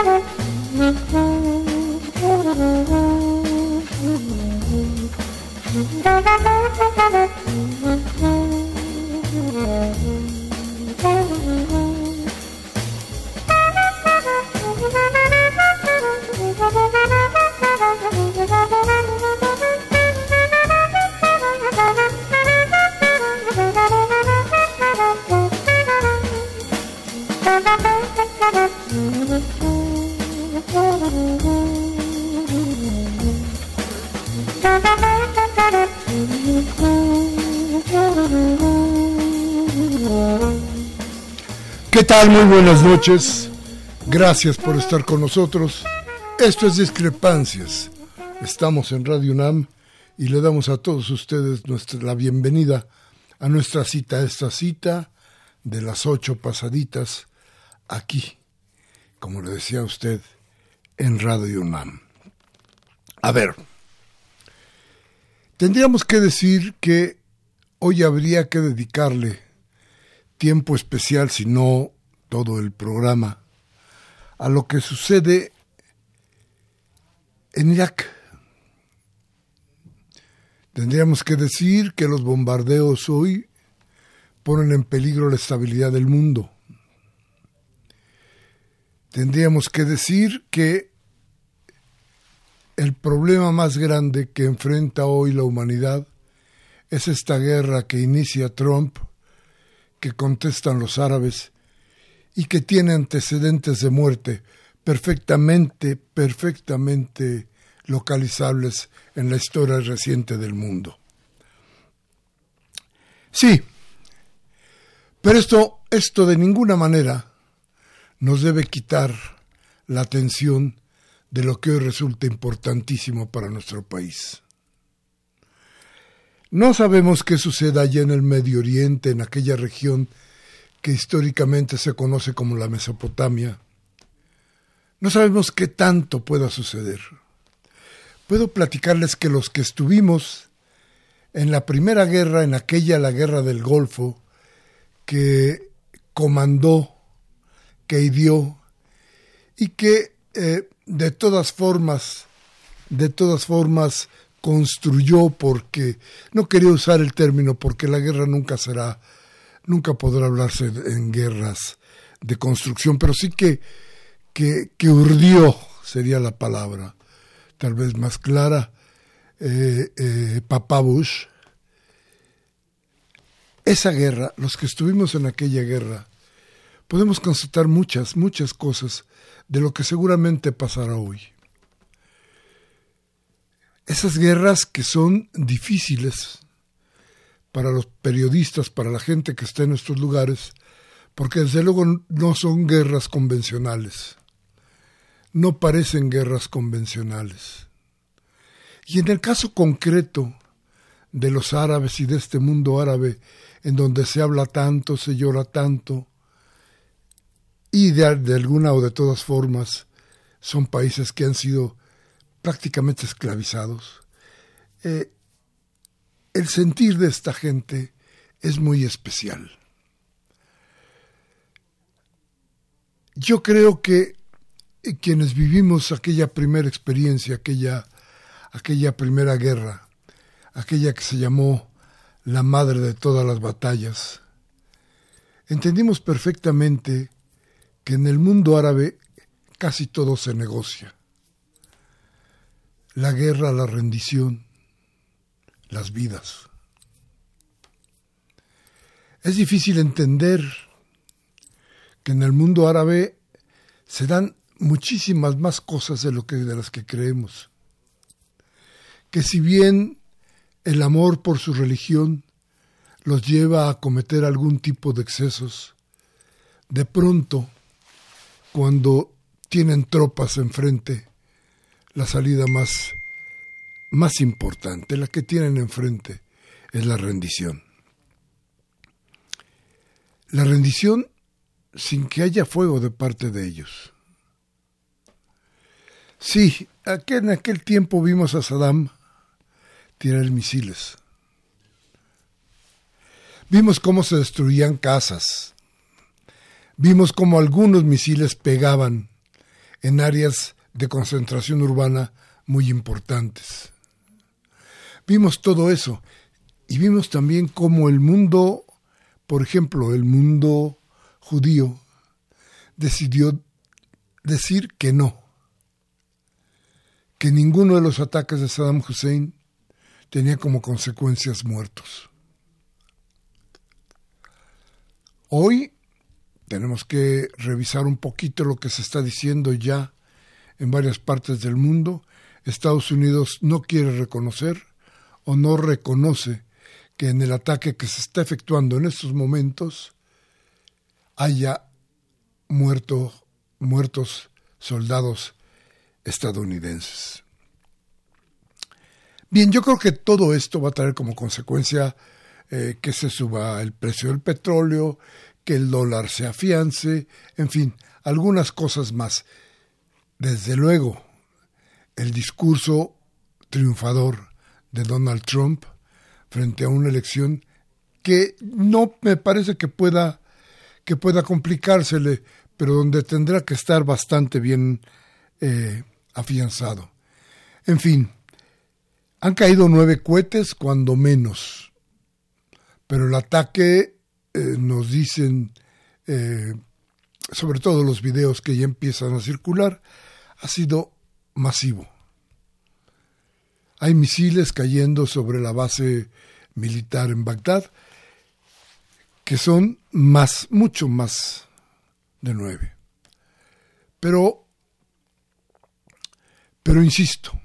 Thank you. ¿Qué tal? Muy buenas noches. Gracias por estar con nosotros. Esto es Discrepancias. Estamos en Radio UNAM y le damos a todos ustedes nuestra, la bienvenida a nuestra cita, esta cita de las ocho pasaditas aquí, como le decía usted, en Radio UNAM. A ver, tendríamos que decir que hoy habría que dedicarle tiempo especial, si no todo el programa, a lo que sucede en Irak. Tendríamos que decir que los bombardeos hoy ponen en peligro la estabilidad del mundo. Tendríamos que decir que el problema más grande que enfrenta hoy la humanidad es esta guerra que inicia Trump que contestan los árabes y que tiene antecedentes de muerte perfectamente, perfectamente localizables en la historia reciente del mundo. Sí, pero esto, esto de ninguna manera nos debe quitar la atención de lo que hoy resulta importantísimo para nuestro país. No sabemos qué suceda allá en el Medio Oriente, en aquella región que históricamente se conoce como la Mesopotamia. No sabemos qué tanto pueda suceder. Puedo platicarles que los que estuvimos en la primera guerra, en aquella la guerra del Golfo, que comandó, que hirió y que eh, de todas formas, de todas formas construyó porque, no quería usar el término porque la guerra nunca será, nunca podrá hablarse en guerras de construcción, pero sí que, que, urdió, sería la palabra, tal vez más clara, eh, eh, Papá Bush. Esa guerra, los que estuvimos en aquella guerra, podemos constatar muchas, muchas cosas de lo que seguramente pasará hoy esas guerras que son difíciles para los periodistas, para la gente que está en nuestros lugares, porque desde luego no son guerras convencionales, no parecen guerras convencionales. Y en el caso concreto de los árabes y de este mundo árabe, en donde se habla tanto, se llora tanto, y de, de alguna o de todas formas son países que han sido prácticamente esclavizados. Eh, el sentir de esta gente es muy especial. Yo creo que quienes vivimos aquella primera experiencia, aquella, aquella primera guerra, aquella que se llamó la madre de todas las batallas, entendimos perfectamente que en el mundo árabe casi todo se negocia. La guerra, la rendición, las vidas. Es difícil entender que en el mundo árabe se dan muchísimas más cosas de lo que de las que creemos. Que si bien el amor por su religión los lleva a cometer algún tipo de excesos, de pronto, cuando tienen tropas enfrente, la salida más, más importante, la que tienen enfrente, es la rendición. La rendición sin que haya fuego de parte de ellos. Sí, en aquel tiempo vimos a Saddam tirar misiles. Vimos cómo se destruían casas. Vimos cómo algunos misiles pegaban en áreas de concentración urbana muy importantes. Vimos todo eso y vimos también cómo el mundo, por ejemplo, el mundo judío decidió decir que no, que ninguno de los ataques de Saddam Hussein tenía como consecuencias muertos. Hoy tenemos que revisar un poquito lo que se está diciendo ya en varias partes del mundo. Estados Unidos no quiere reconocer o no reconoce que en el ataque que se está efectuando en estos momentos haya muerto, muertos soldados estadounidenses. Bien, yo creo que todo esto va a traer como consecuencia eh, que se suba el precio del petróleo, que el dólar se afiance, en fin, algunas cosas más. Desde luego, el discurso triunfador de Donald Trump frente a una elección que no me parece que pueda que pueda complicársele, pero donde tendrá que estar bastante bien eh, afianzado. En fin, han caído nueve cohetes cuando menos, pero el ataque, eh, nos dicen, eh, sobre todo los videos que ya empiezan a circular, ha sido masivo. Hay misiles cayendo sobre la base militar en Bagdad, que son más, mucho más de nueve. Pero, pero insisto,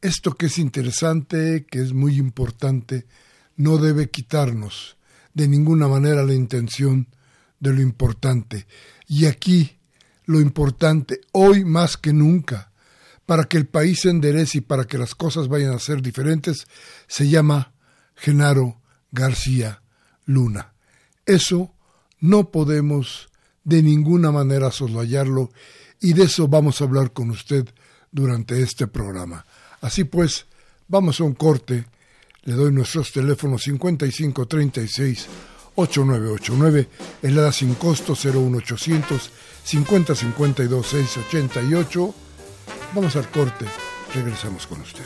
esto que es interesante, que es muy importante, no debe quitarnos de ninguna manera la intención de lo importante. Y aquí lo importante, hoy más que nunca, para que el país se enderece y para que las cosas vayan a ser diferentes, se llama Genaro García Luna. Eso no podemos de ninguna manera soslayarlo y de eso vamos a hablar con usted durante este programa. Así pues, vamos a un corte. Le doy nuestros teléfonos 5536 8989, helada sin costo 01800 5052 688. Vamos al corte, regresamos con usted.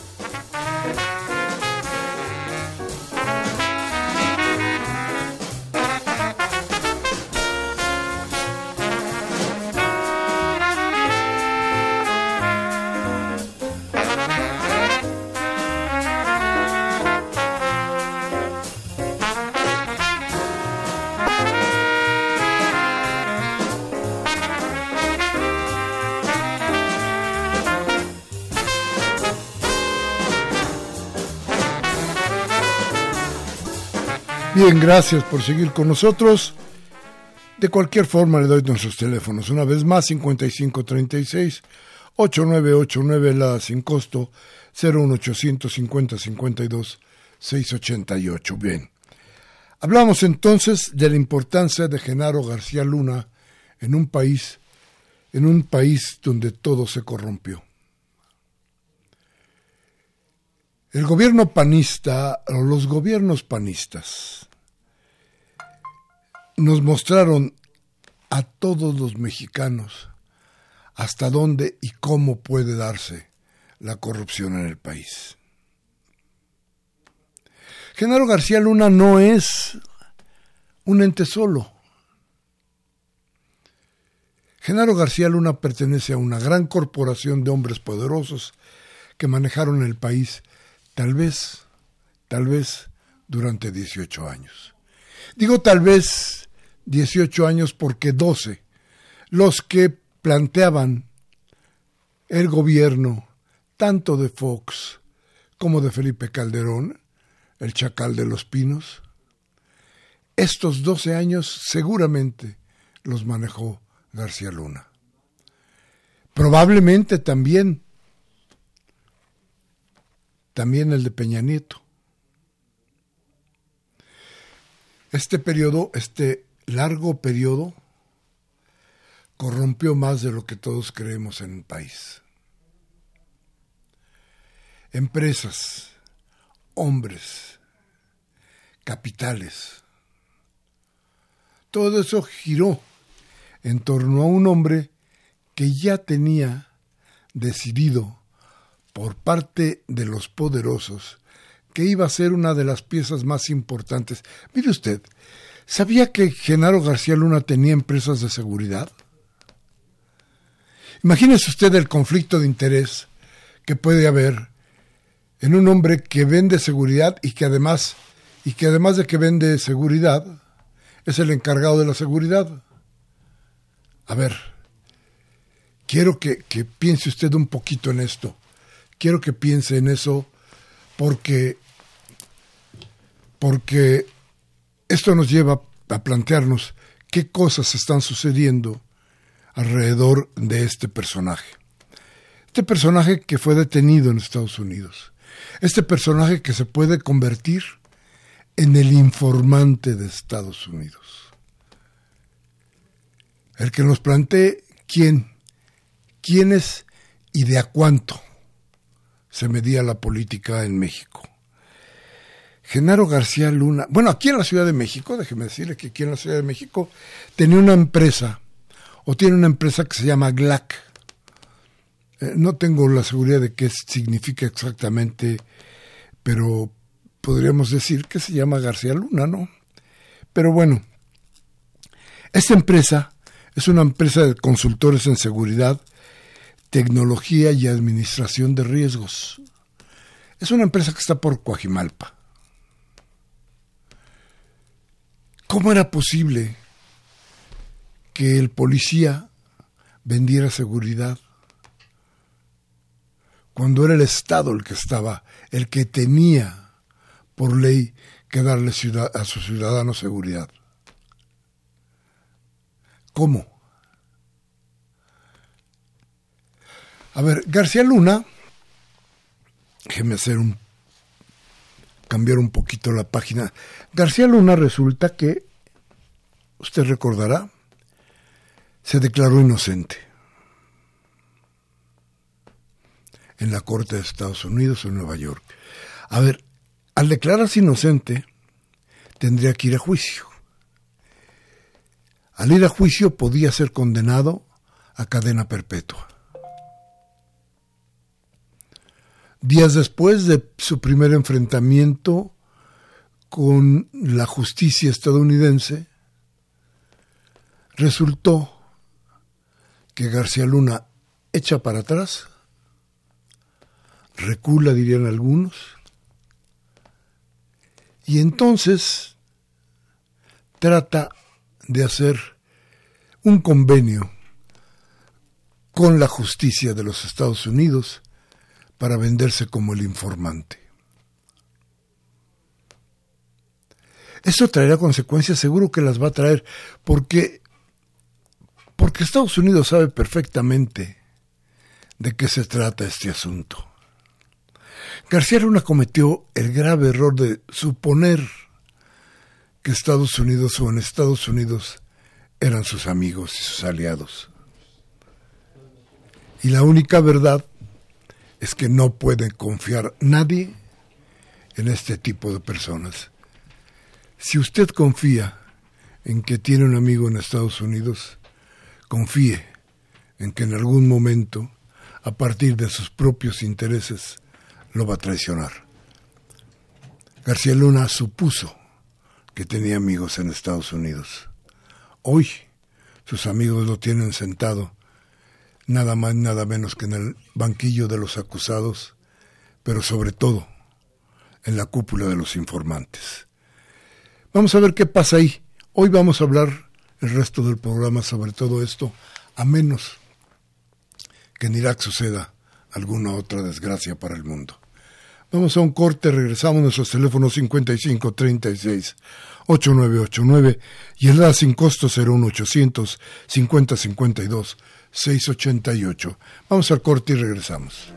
Bien, gracias por seguir con nosotros. De cualquier forma le doy nuestros teléfonos. Una vez más, 5536 8989 la sin costo 01850 52 688. Bien. Hablamos entonces de la importancia de Genaro García Luna en un país en un país donde todo se corrompió. El gobierno panista, los gobiernos panistas, nos mostraron a todos los mexicanos hasta dónde y cómo puede darse la corrupción en el país. Genaro García Luna no es un ente solo. Genaro García Luna pertenece a una gran corporación de hombres poderosos que manejaron el país, tal vez, tal vez durante 18 años. Digo tal vez 18 años porque 12, los que planteaban el gobierno tanto de Fox como de Felipe Calderón, el chacal de los pinos, estos 12 años seguramente los manejó García Luna. Probablemente también, también el de Peña Nieto. Este periodo, este largo periodo, corrompió más de lo que todos creemos en el país. Empresas, hombres, capitales, todo eso giró en torno a un hombre que ya tenía decidido por parte de los poderosos que iba a ser una de las piezas más importantes. Mire usted, ¿sabía que Genaro García Luna tenía empresas de seguridad? Imagínese usted el conflicto de interés que puede haber en un hombre que vende seguridad y que además y que además de que vende seguridad es el encargado de la seguridad. A ver, quiero que, que piense usted un poquito en esto. Quiero que piense en eso porque, porque esto nos lleva a plantearnos qué cosas están sucediendo alrededor de este personaje. Este personaje que fue detenido en Estados Unidos. Este personaje que se puede convertir en el informante de Estados Unidos el que nos plantee quién, quiénes y de a cuánto se medía la política en México. Genaro García Luna, bueno, aquí en la Ciudad de México, déjeme decirle que aquí en la Ciudad de México tenía una empresa, o tiene una empresa que se llama GLAC. Eh, no tengo la seguridad de qué significa exactamente, pero podríamos decir que se llama García Luna, ¿no? Pero bueno, esta empresa es una empresa de consultores en seguridad, tecnología y administración de riesgos. Es una empresa que está por Coajimalpa. ¿Cómo era posible que el policía vendiera seguridad cuando era el Estado el que estaba, el que tenía por ley que darle a sus ciudadanos seguridad? ¿Cómo? A ver, García Luna, déjeme hacer un cambiar un poquito la página. García Luna resulta que, usted recordará, se declaró inocente en la Corte de Estados Unidos en Nueva York. A ver, al declararse inocente, tendría que ir a juicio. Al ir a juicio podía ser condenado a cadena perpetua. Días después de su primer enfrentamiento con la justicia estadounidense, resultó que García Luna echa para atrás, recula, dirían algunos, y entonces trata de hacer un convenio con la justicia de los Estados Unidos para venderse como el informante. Eso traerá consecuencias, seguro que las va a traer, porque, porque Estados Unidos sabe perfectamente de qué se trata este asunto. García Luna cometió el grave error de suponer que Estados Unidos o en Estados Unidos eran sus amigos y sus aliados. Y la única verdad es que no puede confiar nadie en este tipo de personas. Si usted confía en que tiene un amigo en Estados Unidos, confíe en que en algún momento, a partir de sus propios intereses, lo va a traicionar. García Luna supuso que tenía amigos en Estados Unidos. Hoy sus amigos lo tienen sentado nada más nada menos que en el banquillo de los acusados, pero sobre todo en la cúpula de los informantes. Vamos a ver qué pasa ahí. Hoy vamos a hablar el resto del programa sobre todo esto, a menos que en Irak suceda alguna otra desgracia para el mundo. Vamos a un corte, regresamos a nuestros teléfonos 5536 8989 y el da sin costo 01800 5052 688. Vamos al corte y regresamos.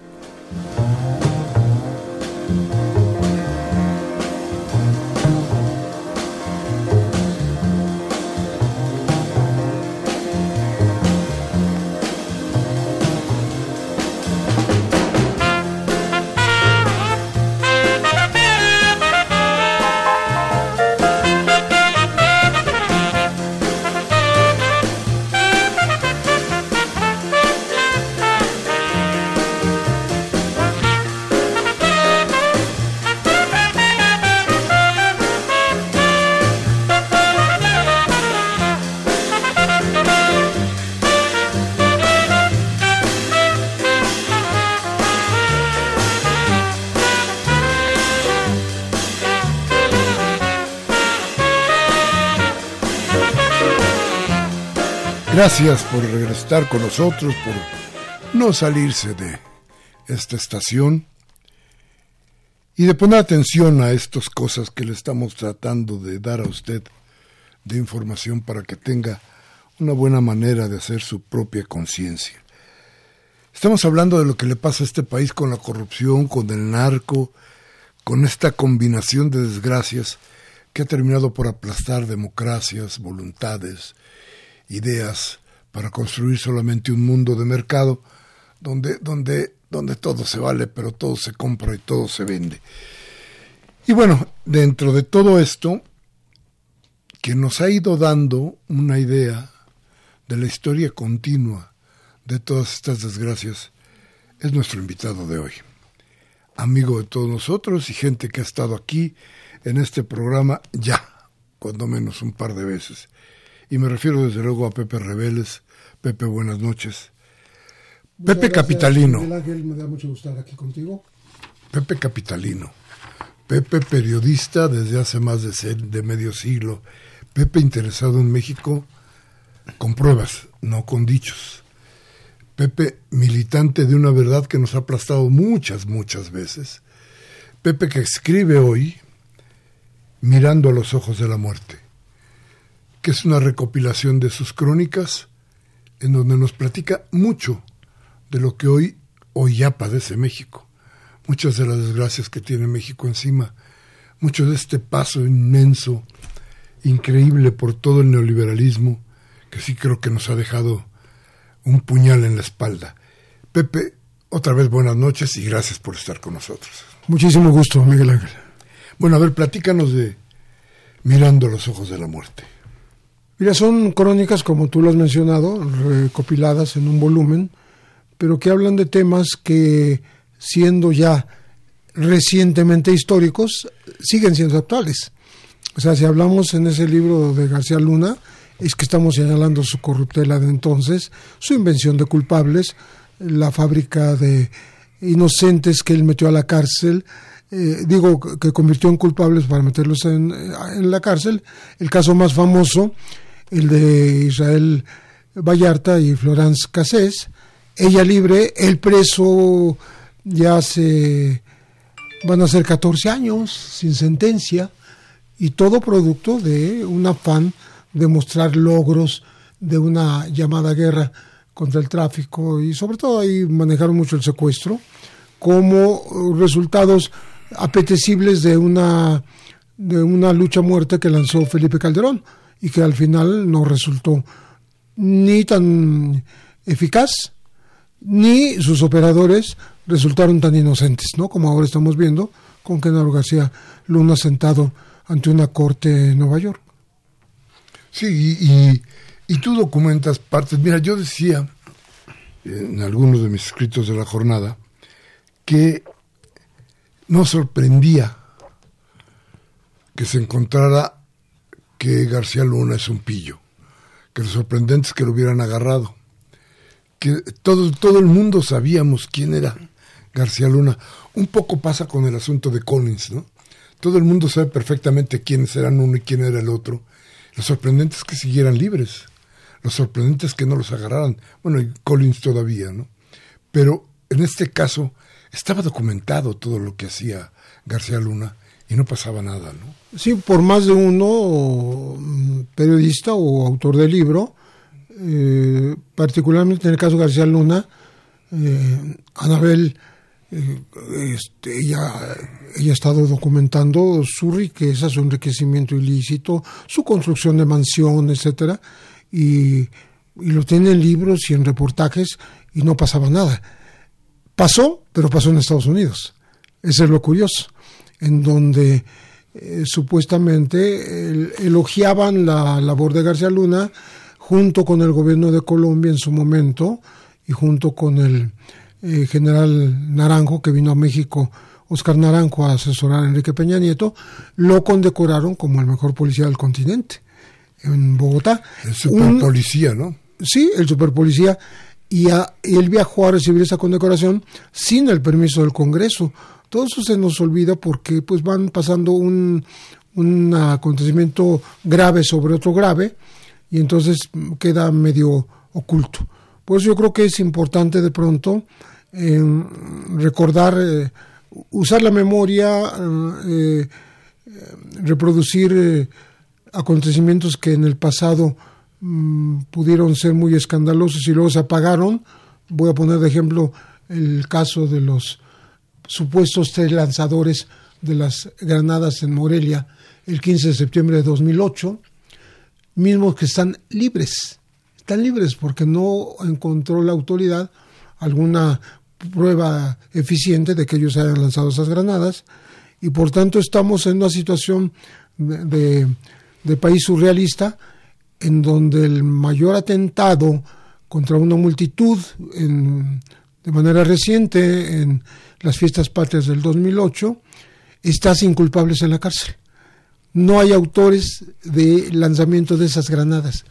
Gracias por regresar con nosotros, por no salirse de esta estación y de poner atención a estas cosas que le estamos tratando de dar a usted de información para que tenga una buena manera de hacer su propia conciencia. Estamos hablando de lo que le pasa a este país con la corrupción, con el narco, con esta combinación de desgracias que ha terminado por aplastar democracias, voluntades, ideas para construir solamente un mundo de mercado donde, donde, donde todo se vale, pero todo se compra y todo se vende. Y bueno, dentro de todo esto, que nos ha ido dando una idea de la historia continua de todas estas desgracias, es nuestro invitado de hoy. Amigo de todos nosotros y gente que ha estado aquí en este programa ya, cuando menos un par de veces y me refiero desde luego a Pepe Rebeles. Pepe, buenas noches. Pepe Capitalino. Ángel, me da mucho gusto estar aquí contigo. Pepe Capitalino. Pepe periodista desde hace más de, de medio siglo. Pepe interesado en México con pruebas, no con dichos. Pepe militante de una verdad que nos ha aplastado muchas, muchas veces. Pepe que escribe hoy mirando a los ojos de la muerte que es una recopilación de sus crónicas, en donde nos platica mucho de lo que hoy, hoy ya padece México, muchas de las desgracias que tiene México encima, mucho de este paso inmenso, increíble por todo el neoliberalismo, que sí creo que nos ha dejado un puñal en la espalda. Pepe, otra vez buenas noches y gracias por estar con nosotros. Muchísimo gusto, Miguel Ángel. Bueno, a ver, platícanos de Mirando los ojos de la muerte. Mira, son crónicas, como tú lo has mencionado, recopiladas en un volumen, pero que hablan de temas que, siendo ya recientemente históricos, siguen siendo actuales. O sea, si hablamos en ese libro de García Luna, es que estamos señalando su corruptela de entonces, su invención de culpables, la fábrica de inocentes que él metió a la cárcel, eh, digo que convirtió en culpables para meterlos en, en la cárcel. El caso más famoso el de Israel Vallarta y Florence Cassés, ella libre, el preso ya hace, van a ser 14 años sin sentencia y todo producto de un afán de mostrar logros de una llamada guerra contra el tráfico y sobre todo ahí manejaron mucho el secuestro como resultados apetecibles de una de una lucha muerte que lanzó Felipe Calderón y que al final no resultó ni tan eficaz ni sus operadores resultaron tan inocentes, ¿no? Como ahora estamos viendo con Genaro García Luna sentado ante una corte en Nueva York. Sí, y, y tú documentas partes. Mira, yo decía en algunos de mis escritos de la jornada que no sorprendía que se encontrara que García Luna es un pillo, que lo sorprendente es que lo hubieran agarrado, que todo, todo el mundo sabíamos quién era García Luna. Un poco pasa con el asunto de Collins, ¿no? Todo el mundo sabe perfectamente quiénes eran uno y quién era el otro. Lo sorprendente es que siguieran libres. Lo sorprendente es que no los agarraran. Bueno, Collins todavía, ¿no? Pero en este caso estaba documentado todo lo que hacía García Luna y no pasaba nada, ¿no? Sí, por más de uno, mm, periodista o autor del libro, eh, particularmente en el caso de García Luna, eh, Anabel, eh, este, ella, ella ha estado documentando su riqueza, su enriquecimiento ilícito, su construcción de mansión, etcétera, y lo tiene en libros y en reportajes y no pasaba nada. Pasó, pero pasó en Estados Unidos. Eso es lo curioso en donde eh, supuestamente elogiaban la labor de García Luna junto con el gobierno de Colombia en su momento y junto con el eh, general Naranjo que vino a México, Oscar Naranjo, a asesorar a Enrique Peña Nieto, lo condecoraron como el mejor policía del continente en Bogotá. El superpolicía, ¿no? Sí, el superpolicía. Y, y él viajó a recibir esa condecoración sin el permiso del Congreso todo eso se nos olvida porque pues van pasando un, un acontecimiento grave sobre otro grave y entonces queda medio oculto. Por eso yo creo que es importante de pronto eh, recordar, eh, usar la memoria, eh, reproducir acontecimientos que en el pasado mm, pudieron ser muy escandalosos y luego se apagaron. Voy a poner de ejemplo el caso de los supuestos tres lanzadores de las granadas en Morelia el 15 de septiembre de 2008, mismos que están libres, están libres porque no encontró la autoridad alguna prueba eficiente de que ellos hayan lanzado esas granadas y por tanto estamos en una situación de, de país surrealista en donde el mayor atentado contra una multitud en, de manera reciente en las fiestas patrias del 2008, está sin culpables en la cárcel. No hay autores de lanzamiento de esas granadas,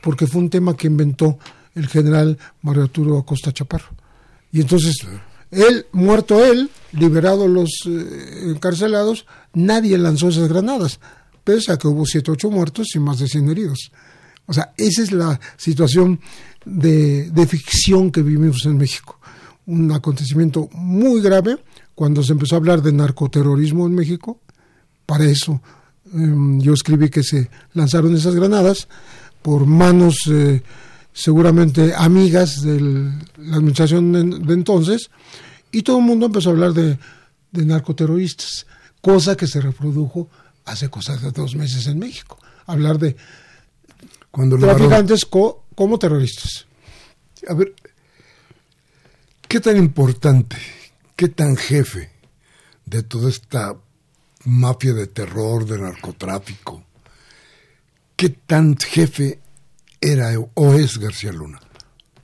porque fue un tema que inventó el general Mario Arturo Acosta Chaparro. Y entonces, él, muerto él, liberado los eh, encarcelados, nadie lanzó esas granadas, pese a que hubo siete ocho muertos y más de 100 heridos. O sea, esa es la situación de, de ficción que vivimos en México un acontecimiento muy grave cuando se empezó a hablar de narcoterrorismo en México. Para eso em, yo escribí que se lanzaron esas granadas por manos eh, seguramente amigas de la administración de, entonces y todo el mundo empezó a hablar de, narcoterroristas, cosa que se reprodujo hace cosas de dos meses en México. Hablar de Cuando traficantes como terroristas. A ver, ¿Qué tan importante, qué tan jefe de toda esta mafia de terror, de narcotráfico, qué tan jefe era o es García Luna?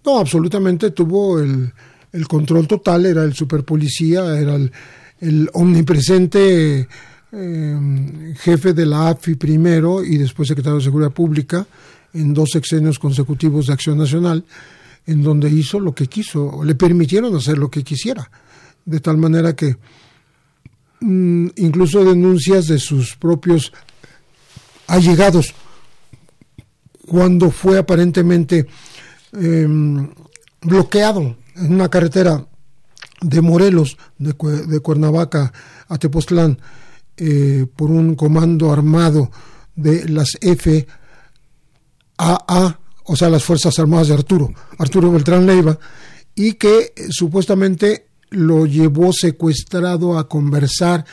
No, absolutamente tuvo el, control total, era el superpolicía, era el, omnipresente eh, jefe de la AFI primero y después secretario de Seguridad Pública en dos sexenios consecutivos de Acción Nacional en donde hizo lo que quiso, le permitieron hacer lo que quisiera, de tal manera que mm, incluso denuncias de sus propios allegados, cuando fue aparentemente em, bloqueado en una carretera de Morelos, de, Cuernavaca a Tepoztlán, eh, por un comando armado de las FAA, o sea, las Fuerzas Armadas de Arturo, Arturo Beltrán Leiva, y que eh, supuestamente lo llevó secuestrado a conversar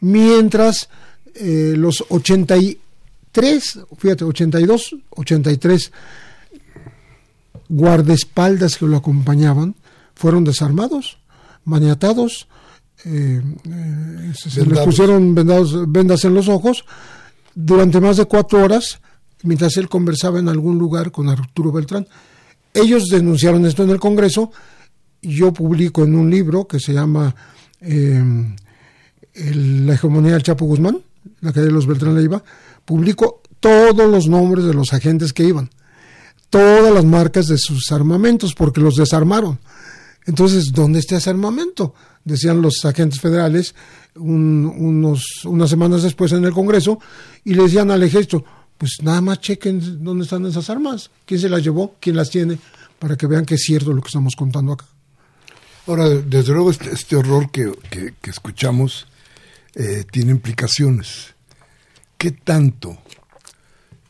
mientras eh, los 83, fíjate, 82, 83 guardaespaldas que lo acompañaban fueron desarmados, maniatados, eh, se les pusieron vendas en los ojos durante más de cuatro horas mientras él conversaba en algún lugar con Arturo Beltrán. Ellos denunciaron esto en el Congreso. Yo publico en un libro que se llama em, La hegemonía del Chapo Guzmán, la calle de los Beltrán Leiva, publicó todos los nombres de los agentes que iban, todas las marcas de sus armamentos, porque los desarmaron. Entonces, ¿dónde está ese armamento? Decían los agentes federales unos, unas semanas después en el Congreso y le decían al ejército, pues nada más chequen dónde están esas armas, quién se las llevó, quién las tiene, para que vean que es cierto lo que estamos contando acá. Ahora, desde luego este, este horror que, que, escuchamos eh, tiene implicaciones. ¿Qué tanto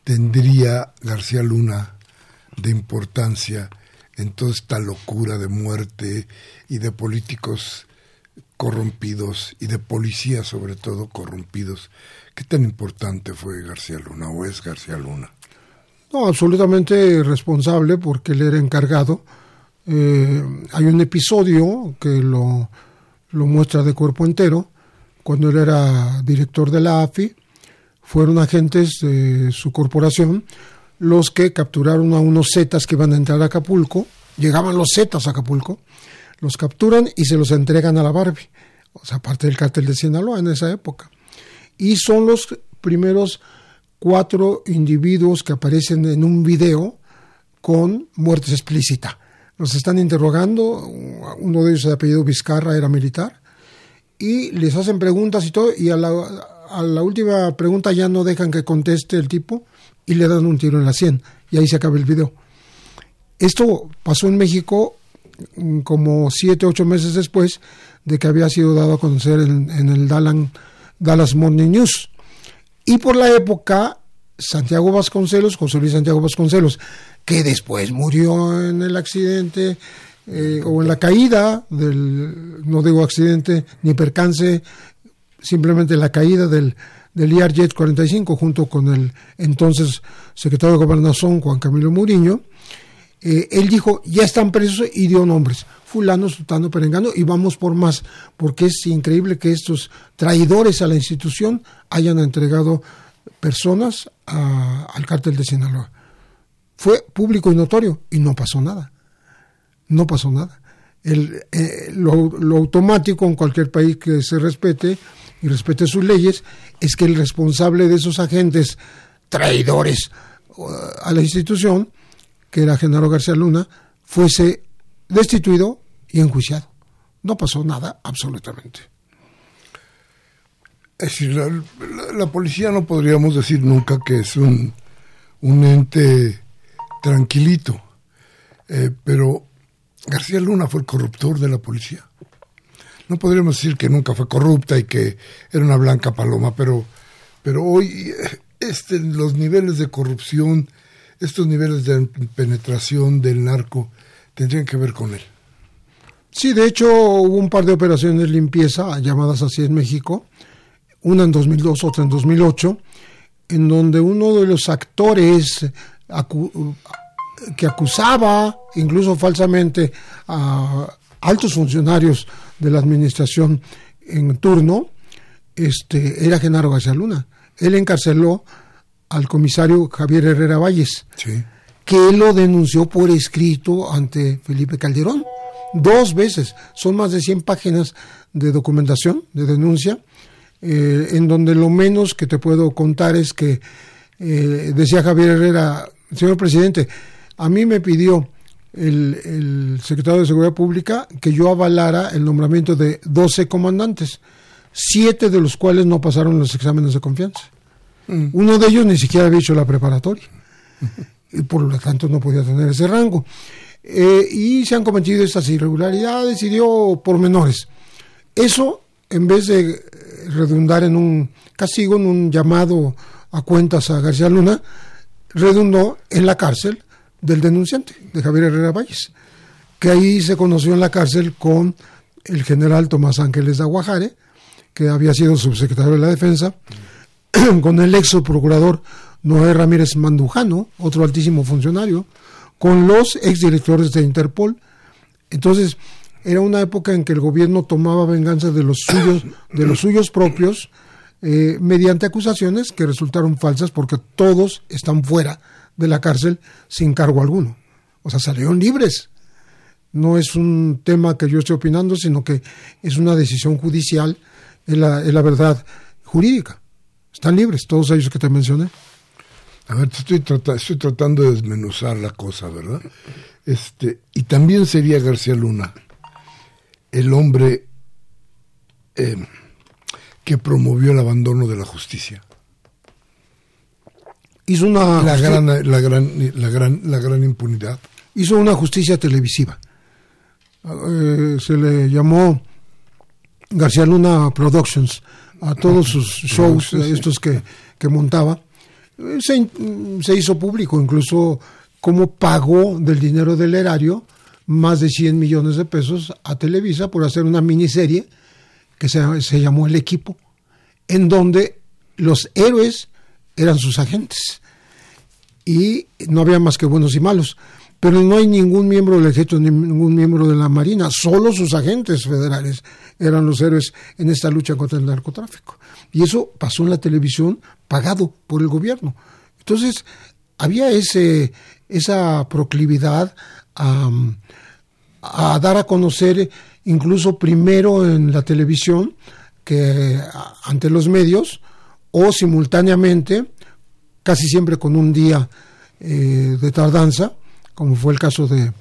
tendría García Luna de importancia en toda esta locura de muerte y de políticos corrompidos y de policías sobre todo corrompidos? ¿Qué tan importante fue García Luna o es García Luna? No, absolutamente responsable porque él era encargado eh, hay un episodio que lo, lo muestra de cuerpo entero, cuando él era director de la AFI, fueron agentes de su corporación los que capturaron a unos zetas que iban a entrar a Acapulco, llegaban los zetas a Acapulco, los capturan y se los entregan a la Barbie, o sea, parte del cártel de Sinaloa en esa época. Y son los primeros cuatro individuos que aparecen en un video con muerte explícita. Los están interrogando, uno de ellos de apellido Vizcarra era militar, y les hacen preguntas y todo, y a la, a la última pregunta ya no dejan que conteste el tipo y le dan un tiro en la sien, y ahí se acaba el video. Esto pasó en México mm, como siete, ocho meses después de que había sido dado a conocer en, el Dallas Morning News. Y por la época, Santiago Vasconcelos, José Luis Santiago Vasconcelos, que después murió en el accidente eh, o en la caída del, no digo accidente ni percance, simplemente la caída del, del IAR-JET 45 junto con el entonces secretario de Gobernación Juan Camilo Muriño, eh, él dijo, ya están presos y dio nombres, fulano, sultano, perengano, y vamos por más, porque es increíble que estos traidores a la institución hayan entregado personas al cártel de Sinaloa fue público y notorio y no pasó nada. No pasó nada. El, eh, lo, automático en cualquier país que se respete y respete sus leyes es que el responsable de esos agentes traidores uh, a la institución, que era Genaro García Luna, fuese destituido y enjuiciado. No pasó nada, absolutamente. Es decir, la, policía no podríamos decir nunca que es un, un ente tranquilito. Eh, pero García Luna fue el corruptor de la policía. No podríamos decir que nunca fue corrupta y que era una blanca paloma, pero, pero hoy este, los niveles de corrupción, estos niveles de penetración del narco, tendrían que ver con él. Sí, de hecho hubo un par de operaciones de limpieza llamadas así en México, una en 2002, otra en 2008, en donde uno de los actores que acusaba incluso falsamente a altos funcionarios de la administración en turno, este, era Genaro García Luna. Él encarceló al comisario Javier Herrera Valles, que lo denunció por escrito ante Felipe Calderón. Dos veces, son más de 100 páginas de documentación, de denuncia, eh, en donde lo menos que te puedo contar es que eh, decía Javier Herrera, señor presidente, a mí me pidió el, secretario de Seguridad Pública que yo avalara el nombramiento de 12 comandantes, siete de los cuales no pasaron los exámenes de confianza. Mm. Uno de ellos ni siquiera había hecho la preparatoria y por lo tanto no podía tener ese rango. Eh, y se han cometido estas irregularidades y dio pormenores. Eso, en vez de redundar en un castigo, en un llamado a cuentas a García Luna, redundó en la cárcel del denunciante, de Javier Herrera Valles, que ahí se conoció en la cárcel con el general Tomás Ángeles de Aguajare, que había sido subsecretario de la Defensa, con el ex procurador Noé Ramírez Mandujano, otro altísimo funcionario, con los exdirectores de Interpol. Entonces, era una época en que el gobierno tomaba venganza de los suyos, de los suyos propios, eh, mediante acusaciones que resultaron falsas porque todos están fuera de la cárcel sin cargo alguno. O sea, salieron libres. No es un tema que yo esté opinando, sino que es una decisión judicial, es la, verdad jurídica. Están libres, todos ellos que te mencioné. A ver, estoy, estoy tratando de desmenuzar la cosa, ¿verdad? Este, y también sería García Luna el hombre eh, que promovió el abandono de la justicia. Hizo una la gran, la gran, la gran, la gran impunidad. Hizo una justicia televisiva. Eh, se le llamó García Luna Productions a todos sus shows, estos que, que montaba. Eh, se, se, hizo público incluso cómo pagó del dinero del erario más de 100 millones de pesos a Televisa por hacer una miniserie que se, se llamó El Equipo, en donde los héroes eran sus agentes y no había más que buenos y malos. Pero no hay ningún miembro del ejército, ningún miembro de la Marina, solo sus agentes federales eran los héroes en esta lucha contra el narcotráfico. Y eso pasó en la televisión pagado por el gobierno. Entonces, había ese, esa proclividad a, a dar a conocer incluso primero en la televisión que ante los medios o simultáneamente, casi siempre con un día eh, de tardanza, como fue el caso de,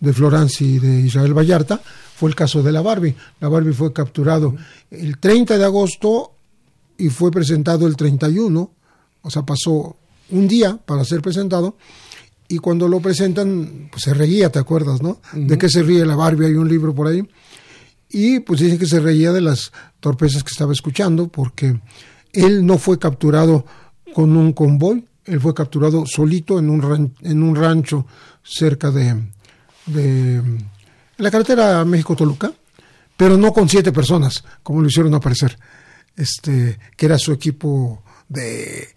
de Florence y de Israel Vallarta, fue el caso de la Barbie. La Barbie fue capturado el 30 de agosto y fue presentado el 31, o sea, pasó un día para ser presentado y cuando lo presentan, pues se reía, ¿te acuerdas, no? De qué se ríe la Barbie, hay un libro por ahí. Y pues dicen que se reía de las torpezas que estaba escuchando, porque él no fue capturado con un convoy, él fue capturado solito en un, en un rancho cerca de, de la carretera México-Toluca, pero no con siete personas, como lo hicieron aparecer, este, que era su equipo de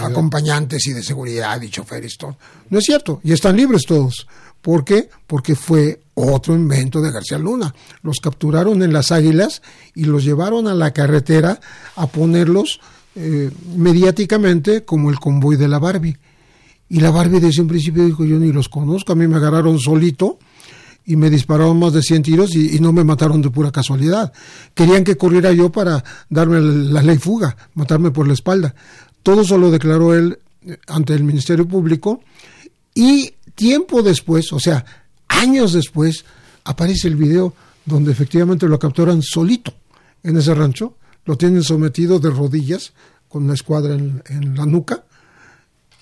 acompañantes y de seguridad y choferes, todo. No es cierto, y están libres todos. ¿Por qué? Porque fue otro invento de García Luna. Los capturaron en las águilas y los llevaron a la carretera a ponerlos eh, mediáticamente como el convoy de la Barbie. Y la Barbie desde un principio dijo, yo ni los conozco, a mí me agarraron solito y me dispararon más de 100 tiros y, y, no me mataron de pura casualidad. Querían que corriera yo para darme la ley fuga, matarme por la espalda. Todo eso lo declaró él ante el Ministerio Público y tiempo después, o sea, años después, aparece el video donde efectivamente lo capturan solito en ese rancho, lo tienen sometido de rodillas con una escuadra en, en la nuca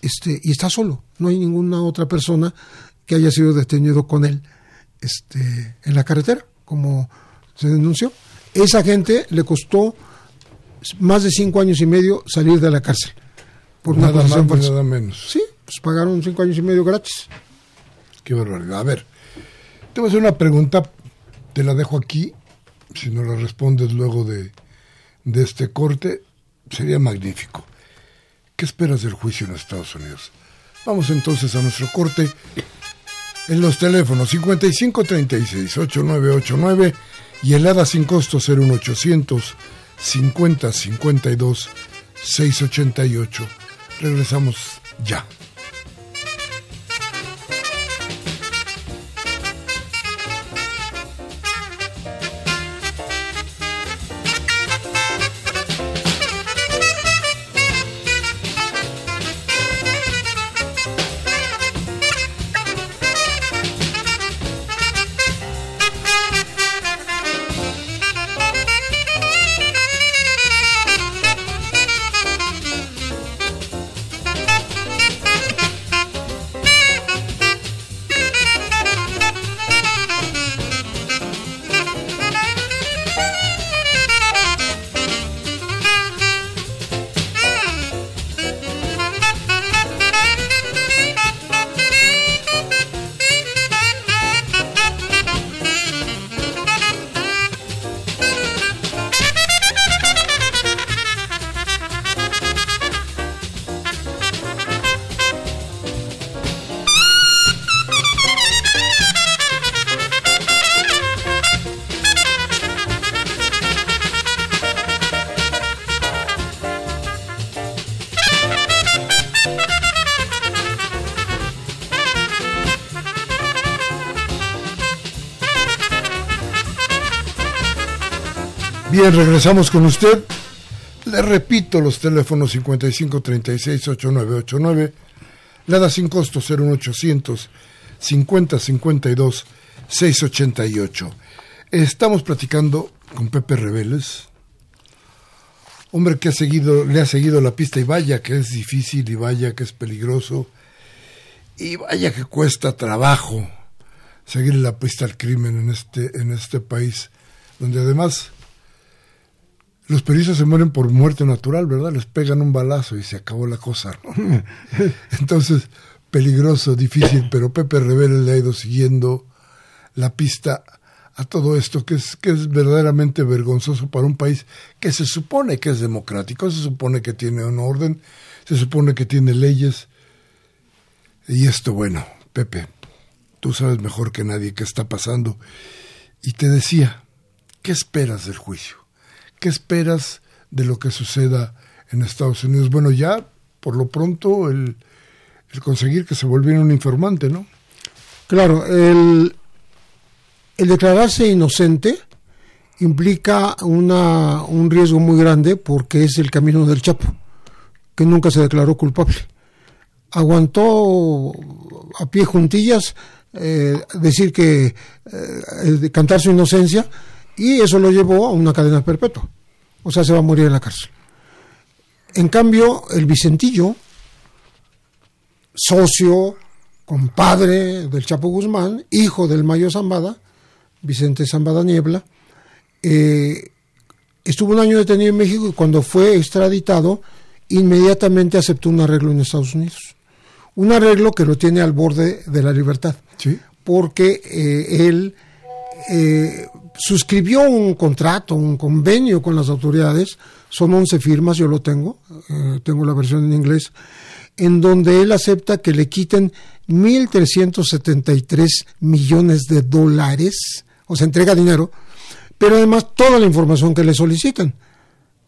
este, y está solo, no hay ninguna otra persona que haya sido detenido con él este, en la carretera, como se denunció. Esa gente le costó más de cinco años y medio salir de la cárcel. Por nada más nada menos. Sí, pues pagaron cinco años y medio gratis. Qué barbaridad. A ver, te voy a hacer una pregunta, te la dejo aquí, si no la respondes luego de, de este corte, sería magnífico. ¿Qué esperas del juicio en Estados Unidos? Vamos entonces a nuestro corte en los teléfonos 5536-8989 y el ADA sin costo 01800 50 52 688. Regresamos ya. Regresamos con usted. Le repito los teléfonos 55 36 8989, le da sin costo 01800 50 52 688. Estamos platicando con Pepe Reveles, hombre que ha seguido, le ha seguido la pista y vaya que es difícil y vaya que es peligroso y vaya que cuesta trabajo seguir la pista al crimen en este, en este país, donde además los periodistas se mueren por muerte natural, ¿verdad? Les pegan un balazo y se acabó la cosa. Entonces, peligroso, difícil, pero Pepe Revere le ha ido siguiendo la pista a todo esto que es, que es verdaderamente vergonzoso para un país que se supone que es democrático, se supone que tiene un orden, se supone que tiene leyes. Y esto, bueno, Pepe, tú sabes mejor que nadie qué está pasando. Y te decía, ¿qué esperas del juicio? ¿Qué esperas de lo que suceda en Estados Unidos? Bueno, ya por lo pronto el, conseguir que se volviera un informante, ¿no? Claro, el, el declararse inocente implica una, un riesgo muy grande porque es el camino del Chapo, que nunca se declaró culpable. Aguantó a pie juntillas eh, decir que eh, cantar su inocencia y eso lo llevó a una cadena perpetua. O sea, se va a morir en la cárcel. En cambio, el Vicentillo, socio, compadre del Chapo Guzmán, hijo del Mayo Zambada, Vicente Zambada Niebla, eh, estuvo un año detenido en México y cuando fue extraditado, inmediatamente aceptó un arreglo en Estados Unidos. Un arreglo que lo tiene al borde de la libertad. ¿Sí? Porque eh, él eh, suscribió un contrato, un convenio con las autoridades, son 11 firmas, yo lo tengo, eh, tengo la versión en inglés, en donde él acepta que le quiten 1.373 millones de dólares, o sea, entrega dinero, pero además toda la información que le solicitan,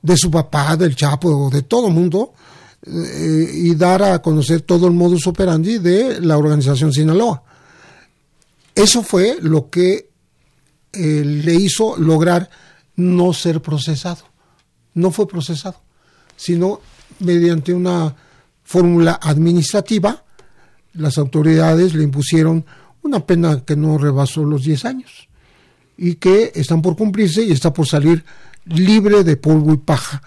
de su papá, del Chapo, de todo el mundo, eh, y dar a conocer todo el modus operandi de la organización Sinaloa. Eso fue lo que eh, le hizo lograr no ser procesado. No fue procesado, sino mediante una fórmula administrativa, las autoridades le impusieron una pena que no rebasó los 10 años y que están por cumplirse y está por salir libre de polvo y paja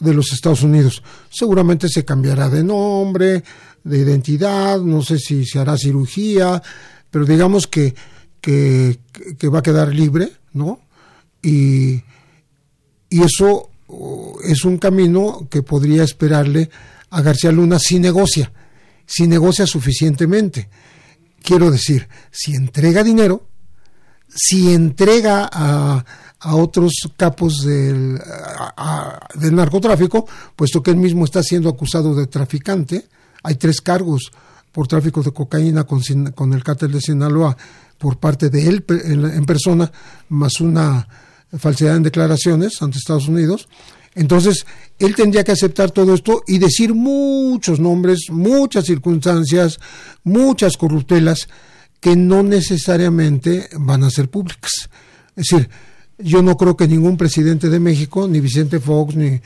de los Estados Unidos. Seguramente se cambiará de nombre, de identidad, no sé si se hará cirugía, pero digamos que que, va a quedar libre, ¿no? Y, y eso uh, es un camino que podría esperarle a García Luna si negocia, si negocia suficientemente. Quiero decir, si entrega dinero, si entrega a, a otros capos del, del narcotráfico, puesto que él mismo está siendo acusado de traficante, hay tres cargos por tráfico de cocaína con, con el cártel de Sinaloa por parte de él en persona, más una falsedad en declaraciones ante Estados Unidos. Entonces, él tendría que aceptar todo esto y decir muchos nombres, muchas circunstancias, muchas corruptelas que no necesariamente van a ser públicas. Es decir, yo no creo que ningún presidente de México, ni Vicente Fox, ni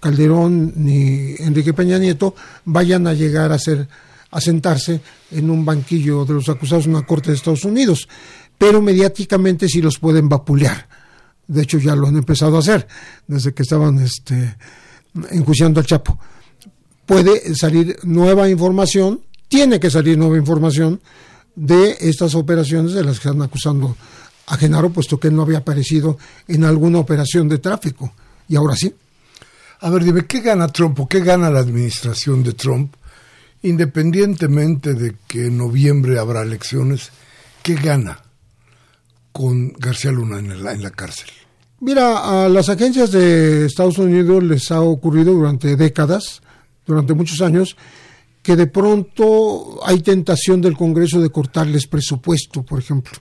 Calderón, ni Enrique Peña Nieto, vayan a llegar a ser a sentarse en un banquillo de los acusados en una corte de Estados Unidos, pero mediáticamente sí los pueden vapulear. De hecho, ya lo han empezado a hacer desde que estaban este, enjuiciando al Chapo. Puede salir nueva información, tiene que salir nueva información de estas operaciones de las que están acusando a Genaro, puesto que él no había aparecido en alguna operación de tráfico. Y ahora sí. A ver, dime, ¿qué gana Trump o qué gana la administración de Trump independientemente de que en noviembre habrá elecciones, ¿qué gana con García Luna en la, en la cárcel? Mira, a las agencias de Estados Unidos les ha ocurrido durante décadas, durante muchos años, que de pronto hay tentación del Congreso de cortarles presupuesto, por ejemplo,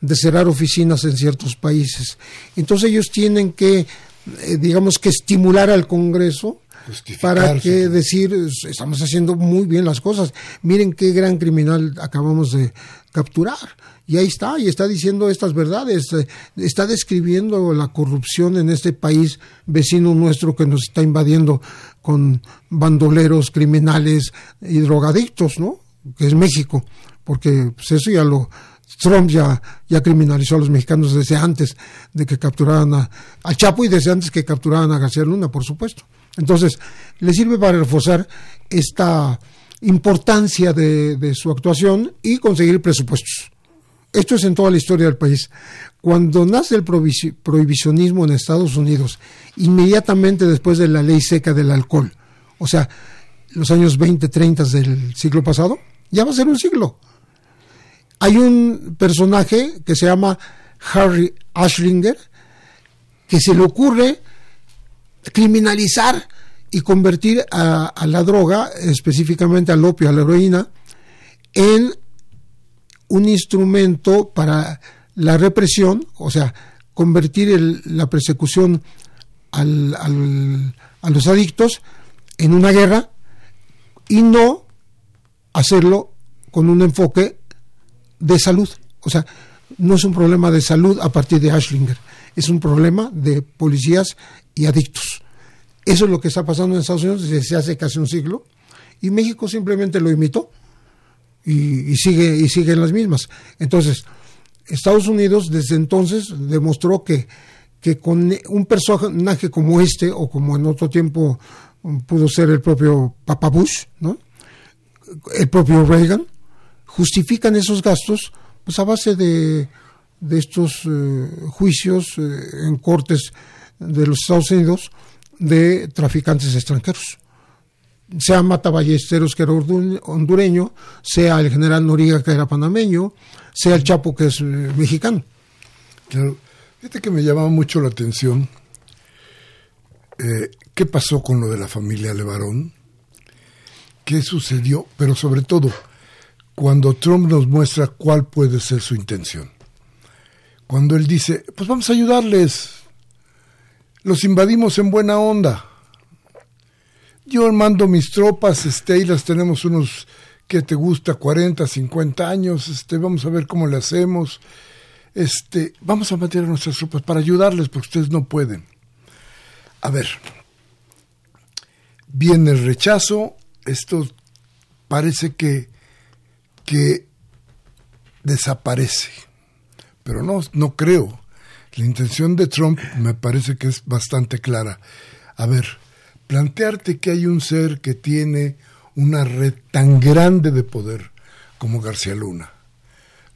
de cerrar oficinas en ciertos países. Entonces ellos tienen que, eh, digamos que estimular al Congreso para que decir estamos haciendo muy bien las cosas. Miren qué gran criminal acabamos de capturar. Y ahí está, y está diciendo estas verdades, eh, está describiendo la corrupción en este país vecino nuestro que nos está invadiendo con bandoleros, criminales y drogadictos, ¿no? Que es México, porque pues, eso ya lo, Trump ya, ya criminalizó a los mexicanos desde antes de que capturaran a, Chapo y desde antes que capturaran a García Luna, por supuesto. Entonces, le sirve para reforzar esta importancia de, su actuación y conseguir presupuestos. Esto es en toda la historia del país. Cuando nace el prohibicionismo en Estados Unidos, inmediatamente después de la ley seca del alcohol, o sea, los años 20, 30 del siglo pasado, ya va a ser un siglo. Hay un personaje que se llama Harry Ashlinger, que se le ocurre criminalizar y convertir a, la droga, específicamente al opio, a la heroína, en un instrumento para la represión, o sea, convertir la persecución a los adictos en una guerra y no hacerlo con un enfoque de salud. O sea, no es un problema de salud a partir de Ashlinger, es un problema de policías y adictos. Eso es lo que está pasando en Estados Unidos desde hace casi un siglo y México simplemente lo imitó y, sigue y sigue en las mismas. Entonces, Estados Unidos desde entonces demostró que, que con un personaje como este o como en otro tiempo pudo ser el propio Papa Bush, ¿no? el propio Reagan, justifican esos gastos pues a base de, de estos eh, juicios eh, en cortes de los Estados Unidos de traficantes extranjeros. Sea Mata Ballesteros, que era hondureño, sea el general Noriega, que era panameño, sea el Chapo, que es eh, mexicano. Claro. Que me llamaba mucho la atención qué pasó con lo de la familia Levarón, qué sucedió, pero sobre todo, cuando Trump nos muestra cuál puede ser su intención. Cuando él dice, pues vamos a ayudarles, los invadimos en buena onda. Yo mando mis tropas, este, y las tenemos unos que te gusta 40, 50 años, este, vamos a ver cómo le hacemos. Este, vamos a meter a nuestras tropas para ayudarles porque ustedes no pueden. A ver, viene el rechazo, esto parece que que desaparece. Pero no, no creo. La intención de Trump me parece que es bastante clara. A ver, plantearte que hay un ser que tiene una red tan grande de poder como García Luna.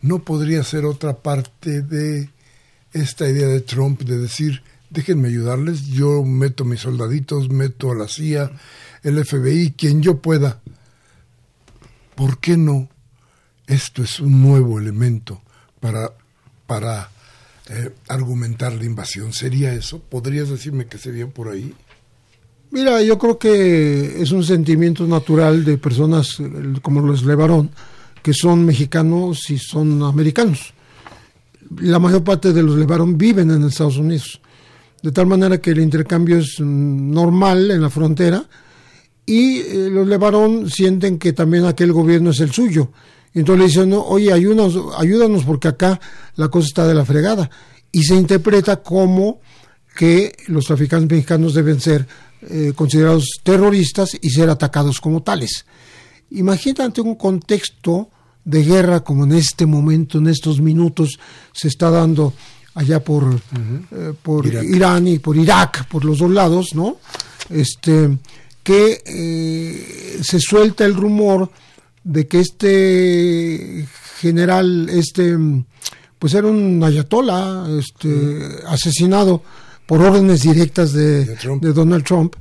No podría ser otra parte de esta idea de Trump de decir, déjenme ayudarles, yo meto mis soldaditos, meto a la CIA, el FBI, quien yo pueda. ¿Por qué no esto es un nuevo elemento para, para eh, argumentar la invasión. ¿Sería eso? ¿Podrías decirme que sería por ahí? Mira, yo creo que es un sentimiento natural de personas como los Levarón, que son mexicanos y son americanos. La mayor parte de los Levarón viven en Estados Unidos, de tal manera que el intercambio es normal en la frontera y eh, los Levarón sienten que también aquel gobierno es el suyo entonces le dicen, oye, ayúdanos, ayúdanos porque acá la cosa está de la fregada. Y se interpreta como que los traficantes mexicanos deben ser eh, considerados terroristas y ser atacados como tales. Imagínate un contexto de guerra como en este momento, en estos minutos, se está dando allá por, eh, por Irán y por Irak, por los dos lados, ¿no? Este, que eh, se suelta el rumor de que este general, este, pues era un ayatollah, este, asesinado por órdenes directas de, de, Donald Trump.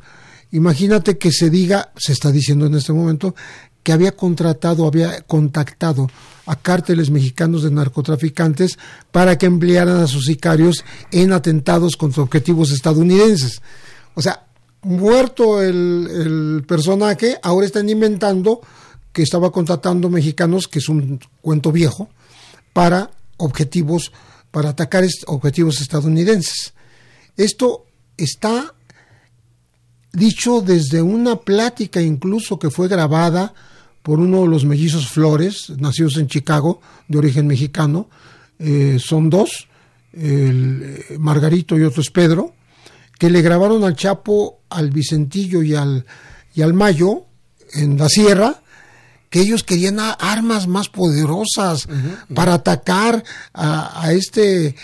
Imagínate que se diga, se está diciendo en este momento, que había contratado, había contactado a cárteles mexicanos de narcotraficantes para que emplearan a sus sicarios en atentados contra objetivos estadounidenses. O sea, muerto el, el personaje, ahora están inventando que estaba contratando mexicanos, que es un cuento viejo, para objetivos, para atacar objetivos estadounidenses. Esto está dicho desde una plática incluso que fue grabada por uno de los mellizos Flores, nacidos en Chicago, de origen mexicano. Eh, son dos, el, eh, Margarito y otro es Pedro, que le grabaron al Chapo, al Vicentillo y al, y al Mayo en la sierra, que ellos querían armas más poderosas para atacar a, a este